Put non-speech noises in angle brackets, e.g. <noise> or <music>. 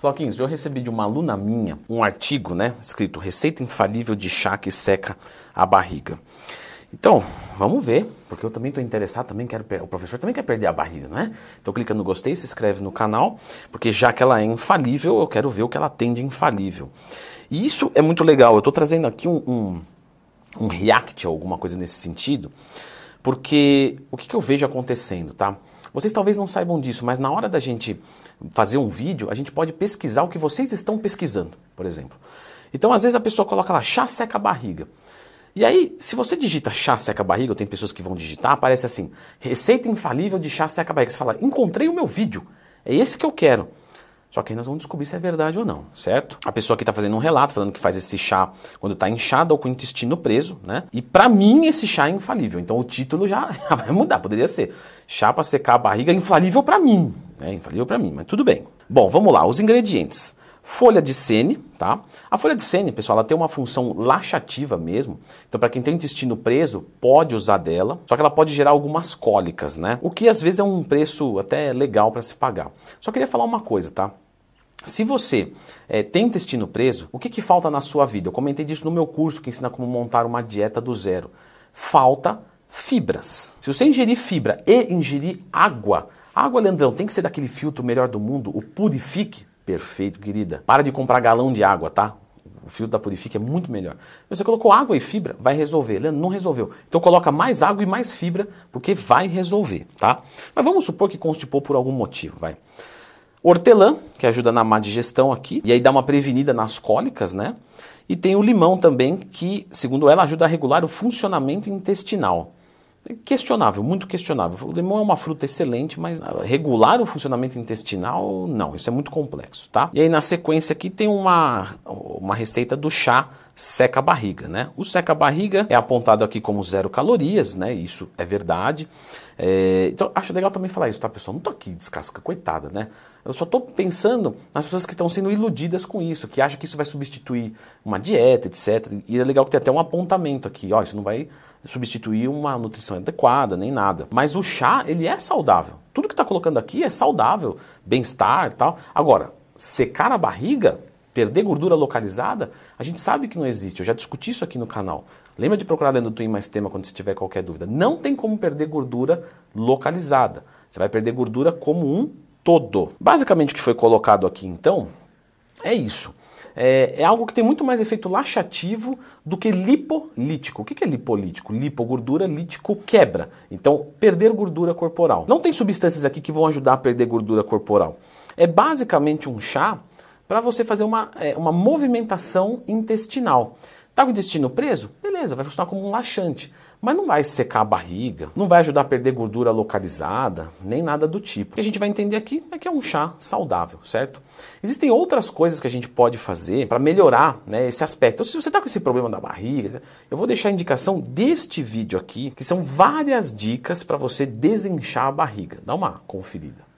Floquinhos, eu recebi de uma aluna minha um artigo, né, escrito Receita infalível de chá que seca a barriga. Então, vamos ver, porque eu também estou interessado, também quero, o professor também quer perder a barriga, né? Então clica no gostei, se inscreve no canal, porque já que ela é infalível, eu quero ver o que ela tem de infalível. E isso é muito legal, eu estou trazendo aqui um, um, um react, alguma coisa nesse sentido, porque o que, que eu vejo acontecendo, tá? Vocês talvez não saibam disso, mas na hora da gente fazer um vídeo, a gente pode pesquisar o que vocês estão pesquisando, por exemplo. Então, às vezes a pessoa coloca lá chá seca a barriga. E aí, se você digita chá seca barriga, ou tem pessoas que vão digitar, aparece assim: receita infalível de chá seca barriga. Você fala: "Encontrei o meu vídeo. É esse que eu quero". Só que aí nós vamos descobrir se é verdade ou não, certo? A pessoa aqui está fazendo um relato falando que faz esse chá quando está inchado ou com o intestino preso, né? E para mim esse chá é infalível. Então o título já, <laughs> vai mudar, poderia ser chá para secar a barriga infalível para mim, né? Infalível para mim, mas tudo bem. Bom, vamos lá, os ingredientes. Folha de sene, tá? A folha de sene, pessoal, ela tem uma função laxativa mesmo. Então, para quem tem intestino preso, pode usar dela. Só que ela pode gerar algumas cólicas, né? O que às vezes é um preço até legal para se pagar. Só queria falar uma coisa, tá? Se você é, tem intestino preso, o que, que falta na sua vida? Eu comentei disso no meu curso que ensina como montar uma dieta do zero. Falta fibras. Se você ingerir fibra e ingerir água, água, Leandrão, tem que ser daquele filtro melhor do mundo, o Purifique. Perfeito, querida. Para de comprar galão de água, tá? O filtro da Purifique é muito melhor. Você colocou água e fibra, vai resolver. Leandro, não resolveu. Então coloca mais água e mais fibra, porque vai resolver, tá? Mas vamos supor que constipou por algum motivo, vai. Hortelã, que ajuda na má digestão aqui, e aí dá uma prevenida nas cólicas, né? E tem o limão também, que, segundo ela, ajuda a regular o funcionamento intestinal. É questionável, muito questionável. O limão é uma fruta excelente, mas regular o funcionamento intestinal, não, isso é muito complexo, tá? E aí na sequência aqui tem uma, uma receita do chá seca a barriga, né? O seca a barriga é apontado aqui como zero calorias, né? Isso é verdade. É, então acho legal também falar isso, tá, pessoal? Não tô aqui descasca, coitada, né? Eu só estou pensando nas pessoas que estão sendo iludidas com isso, que acham que isso vai substituir uma dieta, etc. E é legal que tem até um apontamento aqui, ó, isso não vai substituir uma nutrição adequada, nem nada. Mas o chá, ele é saudável. Tudo que está colocando aqui é saudável, bem-estar e tal. Agora, secar a barriga, perder gordura localizada, a gente sabe que não existe. Eu já discuti isso aqui no canal. Lembra de procurar dentro do Twin Mais Tema quando você tiver qualquer dúvida. Não tem como perder gordura localizada. Você vai perder gordura como um todo. Basicamente o que foi colocado aqui então é isso. É, é, algo que tem muito mais efeito laxativo do que lipolítico. O que é lipolítico? Lipogordura, lítico, quebra. Então, perder gordura corporal. Não tem substâncias aqui que vão ajudar a perder gordura corporal. É basicamente um chá para você fazer uma, é, uma movimentação intestinal. Tá com o intestino preso? Beleza, vai funcionar como um laxante. Mas não vai secar a barriga, não vai ajudar a perder gordura localizada, nem nada do tipo. O que a gente vai entender aqui é que é um chá saudável, certo? Existem outras coisas que a gente pode fazer para melhorar né, esse aspecto. Então, se você está com esse problema da barriga, eu vou deixar a indicação deste vídeo aqui, que são várias dicas para você desinchar a barriga. Dá uma conferida.